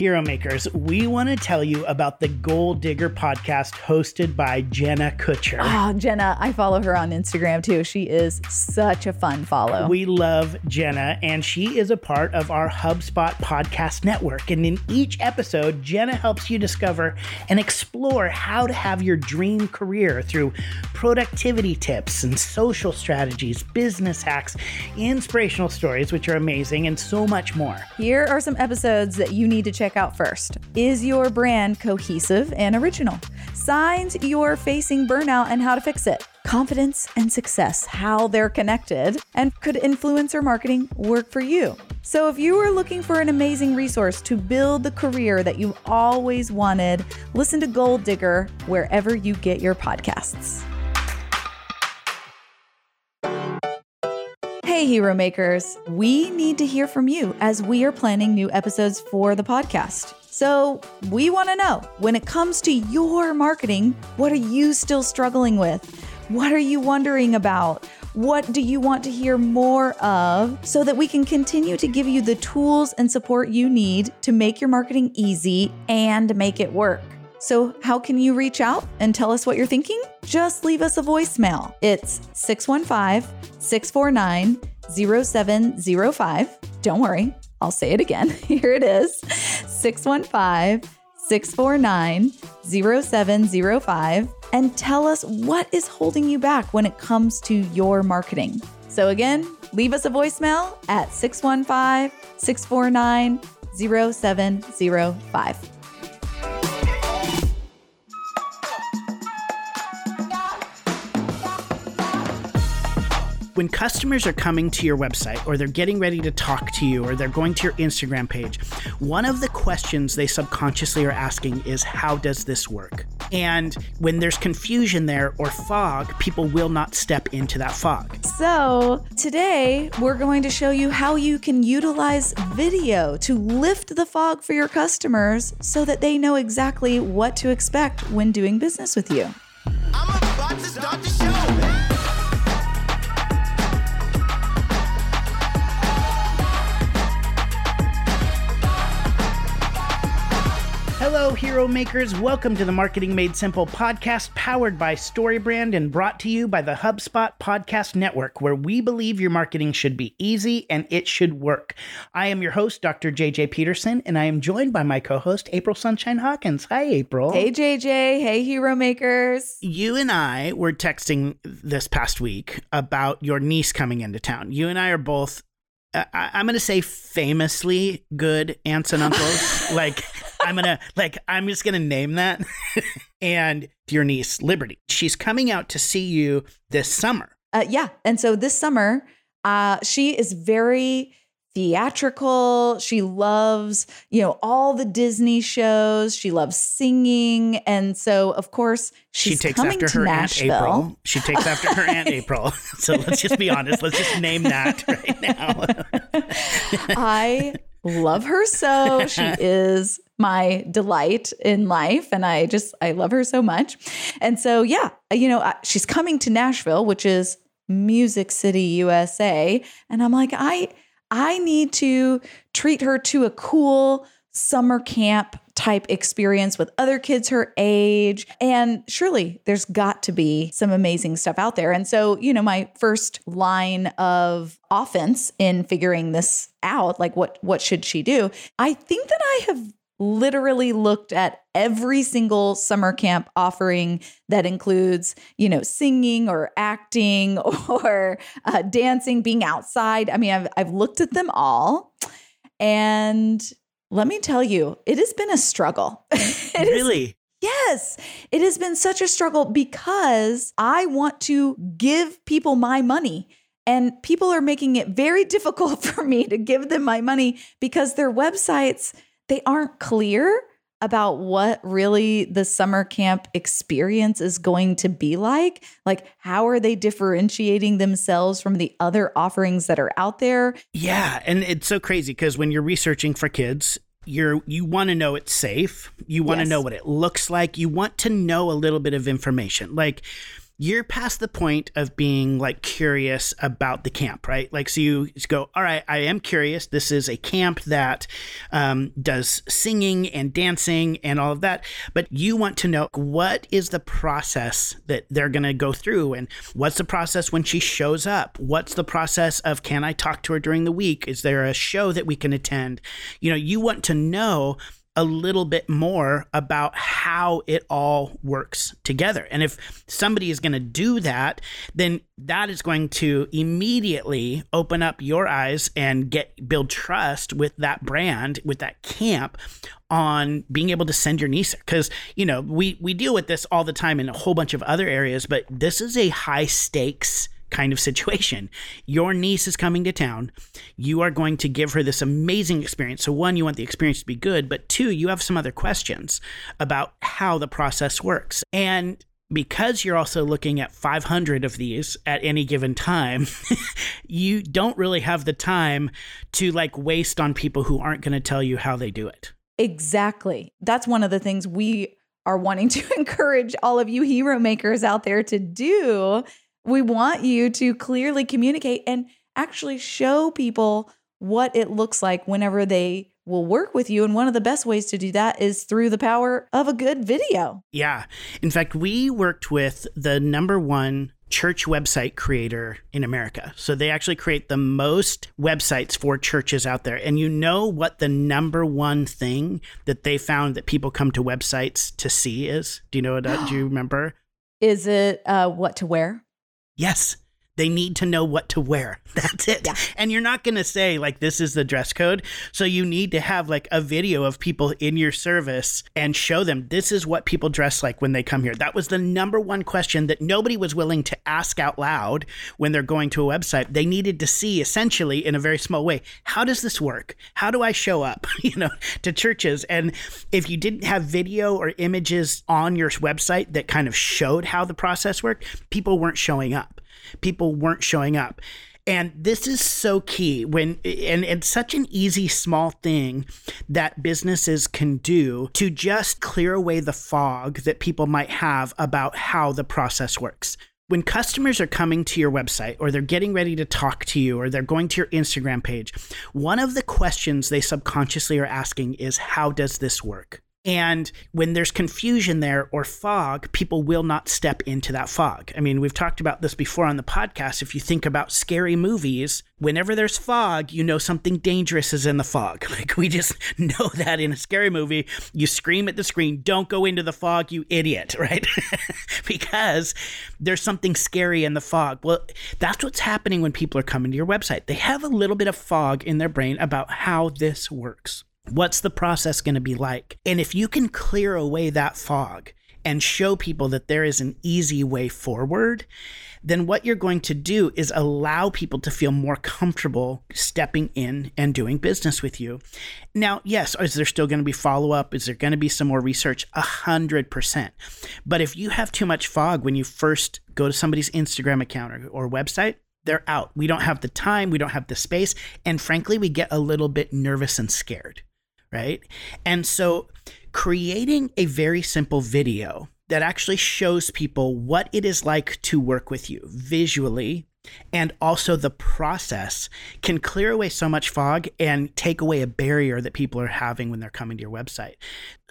Hero Makers, we want to tell you about the Gold Digger podcast hosted by Jenna Kutcher. Oh, Jenna, I follow her on Instagram too. She is such a fun follow. We love Jenna, and she is a part of our HubSpot podcast network. And in each episode, Jenna helps you discover and explore how to have your dream career through productivity tips and social strategies, business hacks, inspirational stories, which are amazing, and so much more. Here are some episodes that you need to check out first. Is your brand cohesive and original? Signs you're facing burnout and how to fix it. Confidence and success, how they're connected, and could influencer marketing work for you? So, if you are looking for an amazing resource to build the career that you've always wanted, listen to Gold Digger wherever you get your podcasts. Hey, Hero Makers, we need to hear from you as we are planning new episodes for the podcast. So, we want to know when it comes to your marketing, what are you still struggling with? What are you wondering about? What do you want to hear more of so that we can continue to give you the tools and support you need to make your marketing easy and make it work? So, how can you reach out and tell us what you're thinking? Just leave us a voicemail. It's 615 649 0705. Don't worry, I'll say it again. Here it is 615 649 0705 and tell us what is holding you back when it comes to your marketing. So, again, leave us a voicemail at 615 649 0705. When customers are coming to your website or they're getting ready to talk to you or they're going to your Instagram page, one of the questions they subconsciously are asking is, How does this work? And when there's confusion there or fog, people will not step into that fog. So, today we're going to show you how you can utilize video to lift the fog for your customers so that they know exactly what to expect when doing business with you. Hello, hero makers. Welcome to the Marketing Made Simple podcast, powered by StoryBrand and brought to you by the HubSpot Podcast Network, where we believe your marketing should be easy and it should work. I am your host, Dr. JJ Peterson, and I am joined by my co host, April Sunshine Hawkins. Hi, April. Hey, JJ. Hey, hero makers. You and I were texting this past week about your niece coming into town. You and I are both uh, I, am going to say famously good aunts and uncles. like, I'm to, like, I'm just going to name that. and your niece, Liberty, she's coming out to see you this summer. Uh, yeah. And so this summer, uh, she is very theatrical. She loves, you know, all the Disney shows. She loves singing. And so, of course, she's she takes coming after to her Nashville. Aunt April. She takes after her Aunt April. So let's just be honest. Let's just name that right now. I love her so. She is my delight in life and I just I love her so much. And so yeah, you know, she's coming to Nashville, which is Music City, USA, and I'm like I I need to treat her to a cool summer camp type experience with other kids her age. And surely there's got to be some amazing stuff out there. And so, you know, my first line of offense in figuring this out, like what what should she do? I think that I have literally looked at every single summer camp offering that includes, you know, singing or acting or uh, dancing, being outside. I mean, I've, I've looked at them all. And let me tell you, it has been a struggle. really? Is, yes, it has been such a struggle because I want to give people my money. And people are making it very difficult for me to give them my money because their websites they aren't clear about what really the summer camp experience is going to be like. Like, how are they differentiating themselves from the other offerings that are out there? Yeah. And it's so crazy because when you're researching for kids, you're you want to know it's safe. You want to yes. know what it looks like. You want to know a little bit of information. Like you're past the point of being like curious about the camp, right? Like, so you go, all right, I am curious. This is a camp that um, does singing and dancing and all of that. But you want to know what is the process that they're going to go through and what's the process when she shows up? What's the process of can I talk to her during the week? Is there a show that we can attend? You know, you want to know a little bit more about how it all works together. And if somebody is going to do that, then that is going to immediately open up your eyes and get build trust with that brand, with that camp on being able to send your niece because you know we we deal with this all the time in a whole bunch of other areas but this is a high stakes kind of situation. Your niece is coming to town. You are going to give her this amazing experience. So, one, you want the experience to be good, but two, you have some other questions about how the process works. And because you're also looking at 500 of these at any given time, you don't really have the time to like waste on people who aren't going to tell you how they do it. Exactly. That's one of the things we are wanting to encourage all of you hero makers out there to do we want you to clearly communicate and actually show people what it looks like whenever they will work with you. And one of the best ways to do that is through the power of a good video. Yeah. In fact, we worked with the number one church website creator in America. So they actually create the most websites for churches out there. And you know what the number one thing that they found that people come to websites to see is? Do you know what? Uh, do you remember? Is it uh, what to wear? Yes. They need to know what to wear. That's it. Yeah. And you're not going to say, like, this is the dress code. So you need to have, like, a video of people in your service and show them this is what people dress like when they come here. That was the number one question that nobody was willing to ask out loud when they're going to a website. They needed to see, essentially, in a very small way, how does this work? How do I show up, you know, to churches? And if you didn't have video or images on your website that kind of showed how the process worked, people weren't showing up people weren't showing up. And this is so key when, and it's such an easy, small thing that businesses can do to just clear away the fog that people might have about how the process works. When customers are coming to your website or they're getting ready to talk to you or they're going to your Instagram page, one of the questions they subconsciously are asking is, How does this work? And when there's confusion there or fog, people will not step into that fog. I mean, we've talked about this before on the podcast. If you think about scary movies, whenever there's fog, you know something dangerous is in the fog. Like we just know that in a scary movie, you scream at the screen, don't go into the fog, you idiot, right? because there's something scary in the fog. Well, that's what's happening when people are coming to your website. They have a little bit of fog in their brain about how this works. What's the process going to be like? And if you can clear away that fog and show people that there is an easy way forward, then what you're going to do is allow people to feel more comfortable stepping in and doing business with you. Now, yes, is there still going to be follow up? Is there going to be some more research? A hundred percent. But if you have too much fog when you first go to somebody's Instagram account or, or website, they're out. We don't have the time, we don't have the space, and frankly, we get a little bit nervous and scared right? And so creating a very simple video that actually shows people what it is like to work with you visually and also the process can clear away so much fog and take away a barrier that people are having when they're coming to your website.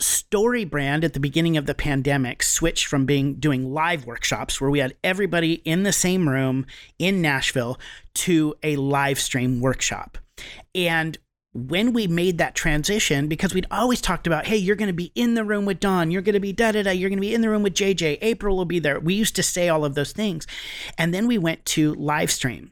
StoryBrand at the beginning of the pandemic switched from being doing live workshops where we had everybody in the same room in Nashville to a live stream workshop. And when we made that transition, because we'd always talked about, hey, you're going to be in the room with Don, you're going to be da da da, you're going to be in the room with JJ, April will be there. We used to say all of those things. And then we went to live stream.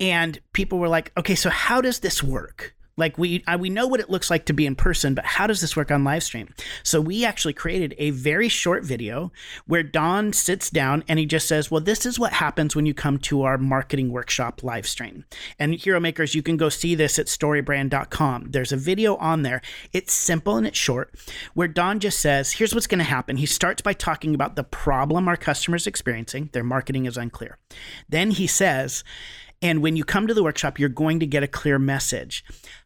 And people were like, okay, so how does this work? Like we I, we know what it looks like to be in person, but how does this work on live stream? So we actually created a very short video where Don sits down and he just says, "Well, this is what happens when you come to our marketing workshop live stream." And Hero Makers, you can go see this at storybrand.com. There's a video on there. It's simple and it's short where Don just says, "Here's what's going to happen." He starts by talking about the problem our customers experiencing. Their marketing is unclear. Then he says, and when you come to the workshop, you're going to get a clear message.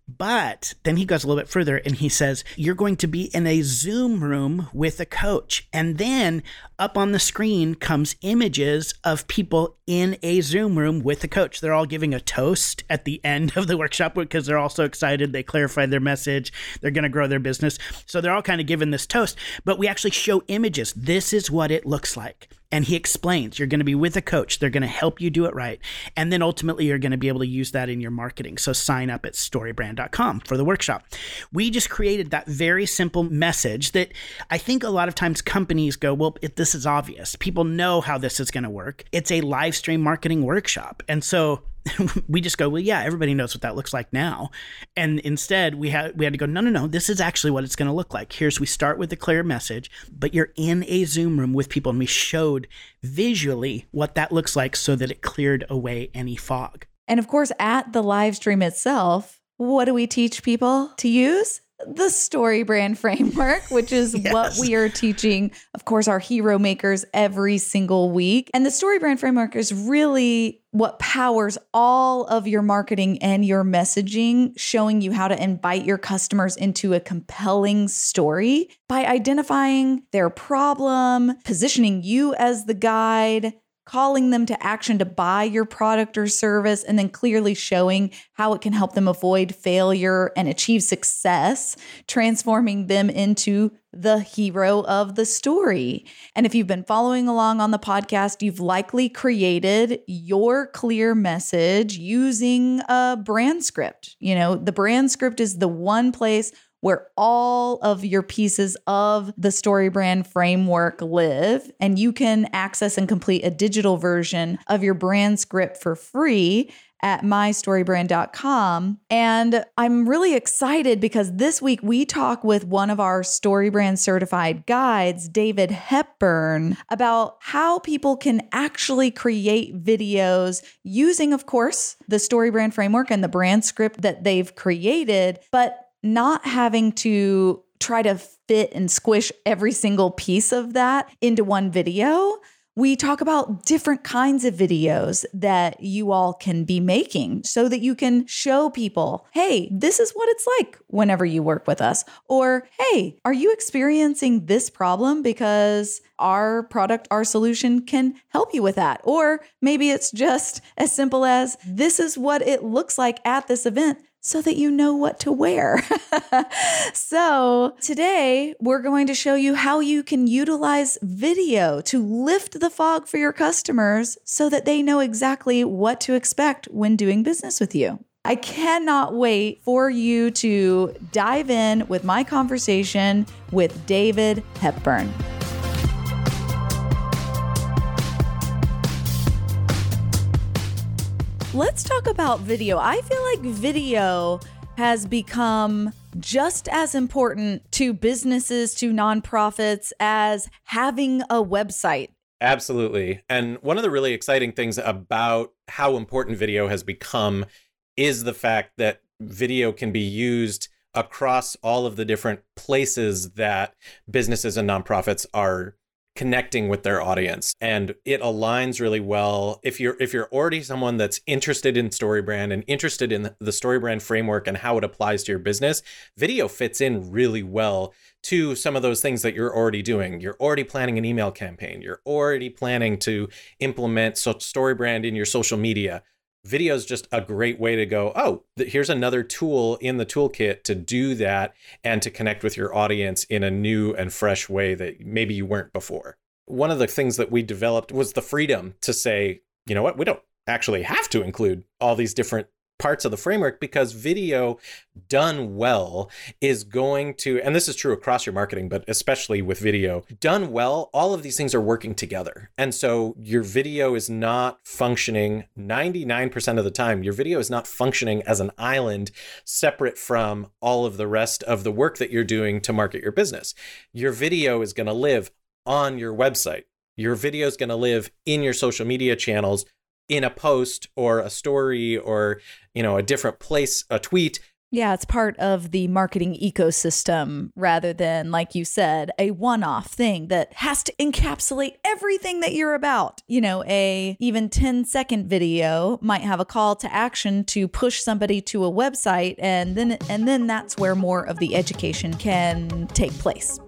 But then he goes a little bit further and he says, You're going to be in a Zoom room with a coach. And then up on the screen comes images of people in a Zoom room with a coach. They're all giving a toast at the end of the workshop because they're all so excited. They clarified their message. They're going to grow their business. So they're all kind of given this toast, but we actually show images. This is what it looks like. And he explains you're going to be with a coach. They're going to help you do it right. And then ultimately, you're going to be able to use that in your marketing. So sign up at storybrand.com for the workshop. We just created that very simple message that I think a lot of times companies go, well, it, this is obvious. People know how this is going to work. It's a live stream marketing workshop. And so we just go, well, yeah, everybody knows what that looks like now. And instead, we had we had to go, no, no, no, this is actually what it's going to look like. Here's we start with a clear message, but you're in a Zoom room with people, and we showed visually what that looks like so that it cleared away any fog. And of course, at the live stream itself, what do we teach people to use? The story brand framework, which is yes. what we are teaching, of course, our hero makers every single week. And the story brand framework is really what powers all of your marketing and your messaging, showing you how to invite your customers into a compelling story by identifying their problem, positioning you as the guide calling them to action to buy your product or service, and then clearly showing how it can help them avoid failure and achieve success, transforming them into the hero of the story. And if you've been following along on the podcast, you've likely created your clear message using a brand script. You know, the brand script is the one place where all of your pieces of the StoryBrand framework live. And you can access and complete a digital version of your brand script for free at mystorybrand.com. And I'm really excited because this week we talk with one of our StoryBrand certified guides, David Hepburn, about how people can actually create videos using, of course, the StoryBrand framework and the brand script that they've created, but not having to try to fit and squish every single piece of that into one video. We talk about different kinds of videos that you all can be making so that you can show people, hey, this is what it's like whenever you work with us. Or, hey, are you experiencing this problem? Because our product, our solution can help you with that. Or maybe it's just as simple as this is what it looks like at this event so that you know what to wear. so, today we're going to show you how you can utilize video to lift the fog for your customers so that they know exactly what to expect when doing business with you. I cannot wait for you to dive in with my conversation with David Hepburn. Let's talk about video. I feel like video has become just as important to businesses, to nonprofits, as having a website. Absolutely. And one of the really exciting things about how important video has become is the fact that video can be used across all of the different places that businesses and nonprofits are connecting with their audience. And it aligns really well. If you're if you're already someone that's interested in storybrand and interested in the storybrand framework and how it applies to your business video fits in really well to some of those things that you're already doing. You're already planning an email campaign. You're already planning to implement so storybrand in your social media video is just a great way to go oh here's another tool in the toolkit to do that and to connect with your audience in a new and fresh way that maybe you weren't before. One of the things that we developed was the freedom to say you know what? We don't actually have to include all these different parts of the framework because video done well is going to and this is true across your marketing but especially with video done well all of these things are working together. And so your video is not functioning 99% of the time. Your video is not functioning as an island separate from all of the rest of the work that you're doing to market your business. Your video is going to live on your website. Your video is going to live in your social media channels in a post or a story or you know a different place a tweet Yeah, it's part of the marketing ecosystem rather than, like you said, a one off thing that has to encapsulate everything that you're about. You know, a even 10 second video might have a call to action to push somebody to a website and then and then that's where more of the education can take place.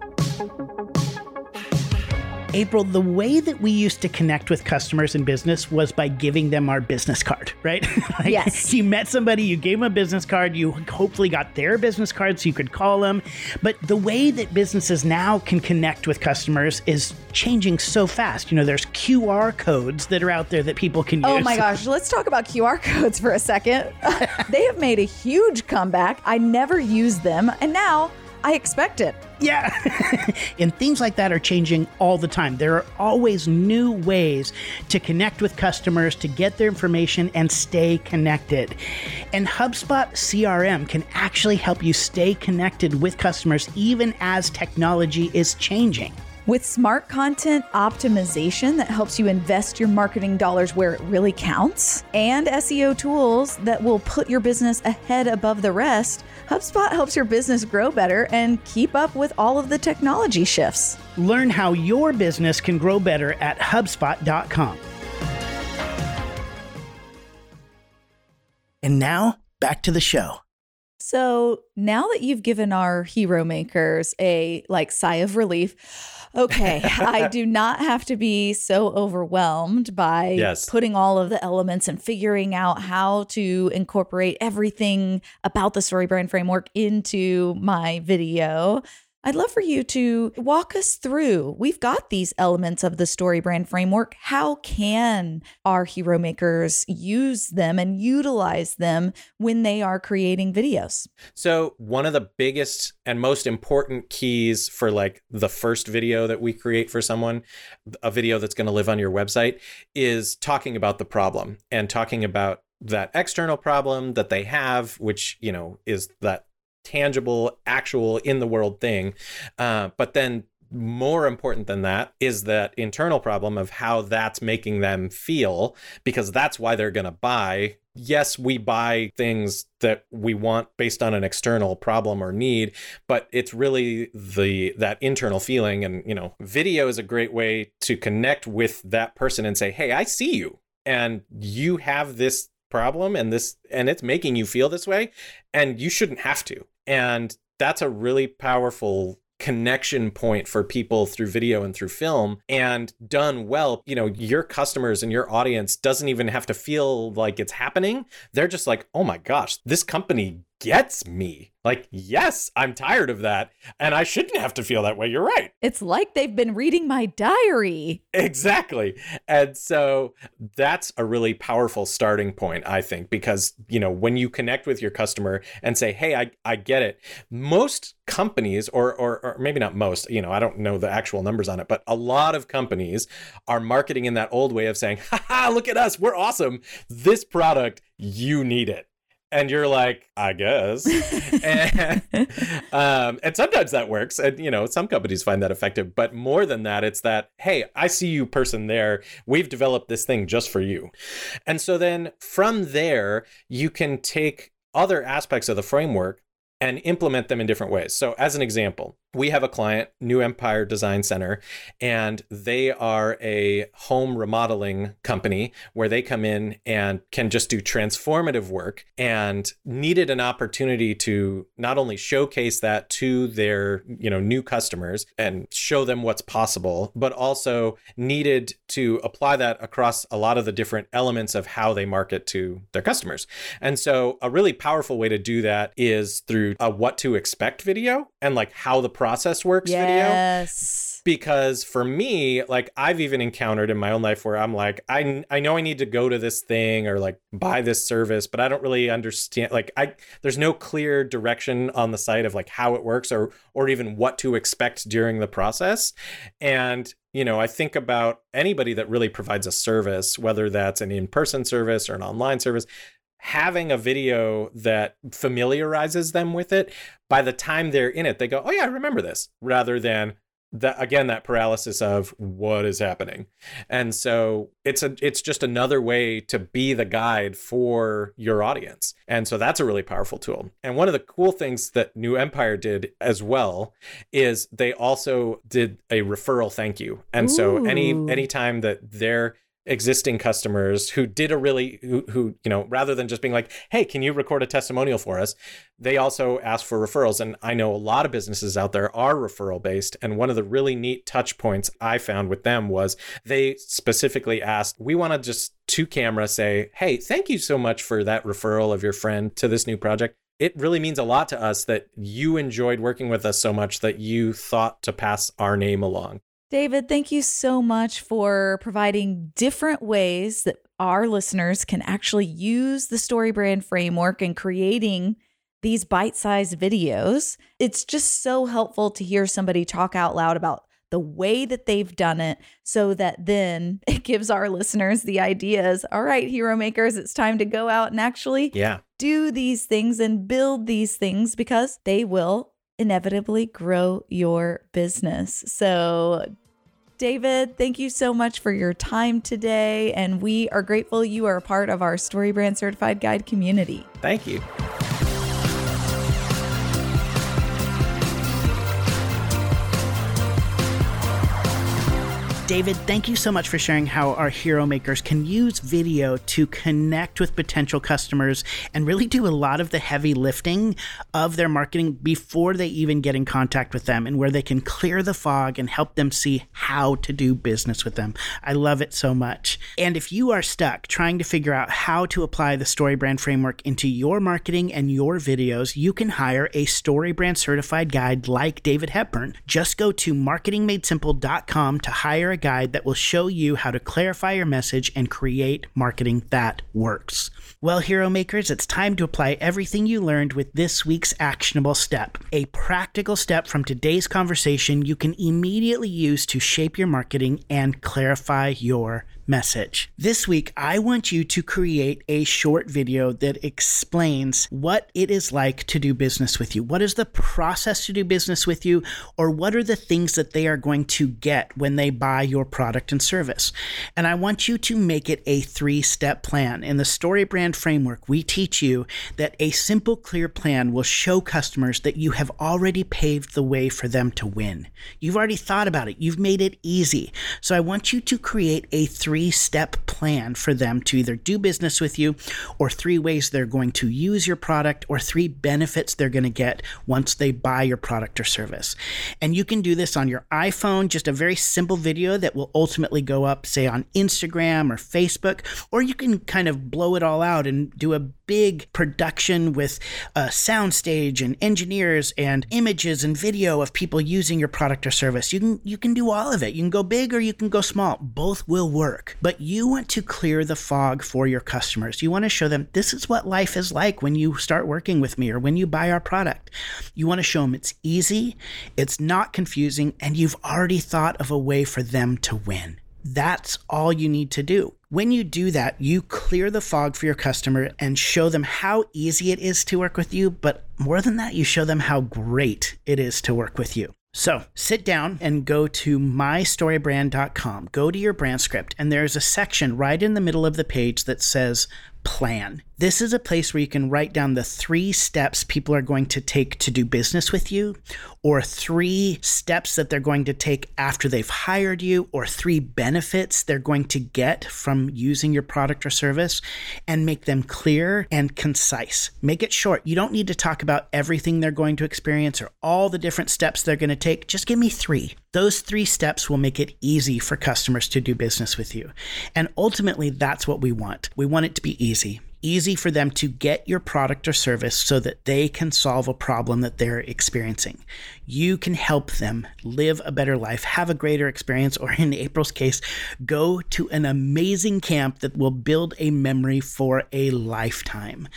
April, the way that we used to connect with customers in business was by giving them our business card, right? like yes. You met somebody, you gave them a business card, you hopefully got their business card so you could call them. But the way that businesses now can connect with customers is changing so fast. You know, there's QR codes that are out there that people can oh use. Oh my gosh, let's talk about QR codes for a second. they have made a huge comeback. I never used them, and now I expect it. Yeah. and things like that are changing all the time. There are always new ways to connect with customers, to get their information, and stay connected. And HubSpot CRM can actually help you stay connected with customers even as technology is changing. With smart content optimization that helps you invest your marketing dollars where it really counts, and SEO tools that will put your business ahead above the rest, HubSpot helps your business grow better and keep up with all of the technology shifts. Learn how your business can grow better at HubSpot.com. And now, back to the show. So now that you've given our hero makers a like sigh of relief, okay, I do not have to be so overwhelmed by yes. putting all of the elements and figuring out how to incorporate everything about the story brand framework into my video. I'd love for you to walk us through. We've got these elements of the story brand framework. How can our hero makers use them and utilize them when they are creating videos? So, one of the biggest and most important keys for like the first video that we create for someone, a video that's going to live on your website, is talking about the problem and talking about that external problem that they have, which, you know, is that tangible, actual, in the world thing. Uh, but then more important than that is that internal problem of how that's making them feel because that's why they're going to buy yes we buy things that we want based on an external problem or need but it's really the that internal feeling and you know video is a great way to connect with that person and say hey i see you and you have this problem and this and it's making you feel this way and you shouldn't have to and that's a really powerful connection point for people through video and through film and done well. You know your customers and your audience doesn't even have to feel like it's happening. They're just like oh my gosh this company gets me. Like, yes, I'm tired of that. And I shouldn't have to feel that way. You're right. It's like they've been reading my diary. Exactly. And so that's a really powerful starting point, I think, because, you know, when you connect with your customer and say, hey, I, I get it, most companies, or, or, or maybe not most, you know, I don't know the actual numbers on it, but a lot of companies are marketing in that old way of saying, ha ha, look at us, we're awesome. This product, you need it and you're like, I guess. and, um, and sometimes that works. And, you know, some companies find that effective. But more than that, it's that, hey, I see you, person there. We've developed this thing just for you. And so then from there, you can take other aspects of the framework and implement them in different ways. So, as an example, we have a client, New Empire Design Center, and they are a home remodeling company where they come in and can just do transformative work and needed an opportunity to not only showcase that to their, you know, new customers and show them what's possible, but also needed to apply that across a lot of the different elements of how they market to their customers. And so, a really powerful way to do that is through a what to expect video and like how the process works yes. video. Yes. Because for me, like I've even encountered in my own life where I'm like, I I know I need to go to this thing or like buy this service, but I don't really understand like I there's no clear direction on the site of like how it works or or even what to expect during the process. And you know, I think about anybody that really provides a service, whether that's an in-person service or an online service, having a video that familiarizes them with it, by the time they're in it, they go, oh, yeah, I remember this, rather than, that again that paralysis of what is happening? And so it's a it's just another way to be the guide for your audience. And so that's a really powerful tool. And one of the cool things that new empire did as well is they also did a referral thank you. And Ooh. so any anytime that they're existing customers who did a really who, who you know rather than just being like hey can you record a testimonial for us? They also ask for referrals. And i know a lot of businesses out there are referral based and one of the really neat touch points i found with them was they specifically asked we want to just to camera say hey thank you so much for that referral of your friend to this new project it really means a lot to us that you enjoyed working with us so much that you thought to pass our name along David, thank you so much for providing different ways that our listeners can actually use the StoryBrand framework and creating these bite sized videos. It's just so helpful to hear somebody talk out loud about the way that they've done it so that then it gives our listeners the ideas. All right, hero makers, it's time to go out and actually yeah. do these things and build these things because they will inevitably grow your business. So David, thank you so much for your time today. And we are grateful you are a part of our StoryBrand Certified Guide community. Thank you. David, thank you so much for sharing how our hero makers can use video to connect with potential customers and really do a lot of the heavy lifting of their marketing before they even get in contact with them and where they can clear the fog and help them see how to do business with them. I love it so much. And if you are stuck trying to figure out how to apply the StoryBrand framework into your marketing and your videos, you can hire a StoryBrand certified guide like David Hepburn. Just go to marketingmadesimple.com to hire a guide that will show you how to clarify your message and create marketing that works. Well, Hero Makers, it's time to apply everything you learned with this week's actionable step. A practical step from today's conversation you can immediately use to shape your marketing and clarify your message. This week, I want you to create a short video that explains what it is like to do business with you. What is the process to do business with you, or what are the things that they are going to get when they buy your product and service? And I want you to make it a three step plan. In the StoryBrand framework, we teach you that a simple, clear plan will show customers that you have already paved the way for them to win. You've already thought about it, you've made it easy. So I want you to create a three three step plan for them to either do business with you, or three ways they're going to use your product, or three benefits they're going to get once they buy your product or service. And you can do this on your iPhone, just a very simple video that will ultimately go up, say, on Instagram or Facebook, or you can kind of blow it all out and do a big production with a soundstage and engineers and images and video of people using your product or service. You can you can do all of it. You can go big or you can go small. Both will work. But you want to clear the fog for your customers. You want to show them this is what life is like when you start working with me or when you buy our product. You want to show them it's easy, it's not confusing, and you've already thought of a way for them to win. That's all you need to do. When you do that, you clear the fog for your customer and show them how easy it is to work with you. But more than that, you show them how great it is to work with you. So sit down and go to mystorybrand.com. Go to your brand script, and there's a section right in the middle of the page that says plan. This is a place where you can write down the three steps people are going to take to do business with you, or three steps that they're going to take after they've hired you, or three benefits they're going to get from using your product or service, and make them clear and concise. Make it short. You don't need to talk about everything they're going to experience or all the different steps they're going to take. Just give me three. Those three steps will make it easy for customers to do business with you. And ultimately, that's what we want. We want it to be easy easy for them to get your product or service so that they can solve a problem that they're experiencing you can help them live a better life, have a greater experience, or in April's case, go to an amazing camp that will build a memory for a lifetime.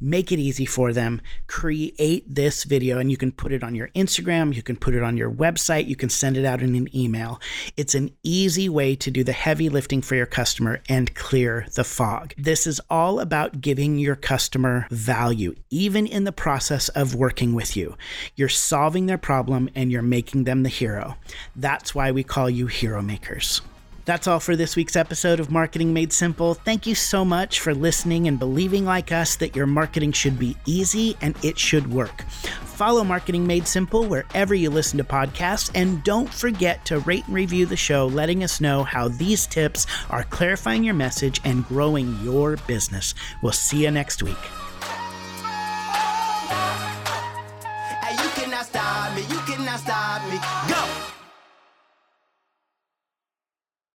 Make it easy for them. Create this video, and you can put it on your Instagram, you can put it on your website, you can send it out in an email. It's an easy way to do the heavy lifting for your customer and clear the fog. This is all about about giving your customer value, even in the process of working with you. You're solving their problem and you're making them the hero. That's why we call you hero makers. That's all for this week's episode of Marketing Made Simple. Thank you so much for listening and believing, like us, that your marketing should be easy and it should work. Follow Marketing Made Simple wherever you listen to podcasts, and don't forget to rate and review the show, letting us know how these tips are clarifying your message and growing your business. We'll see you next week.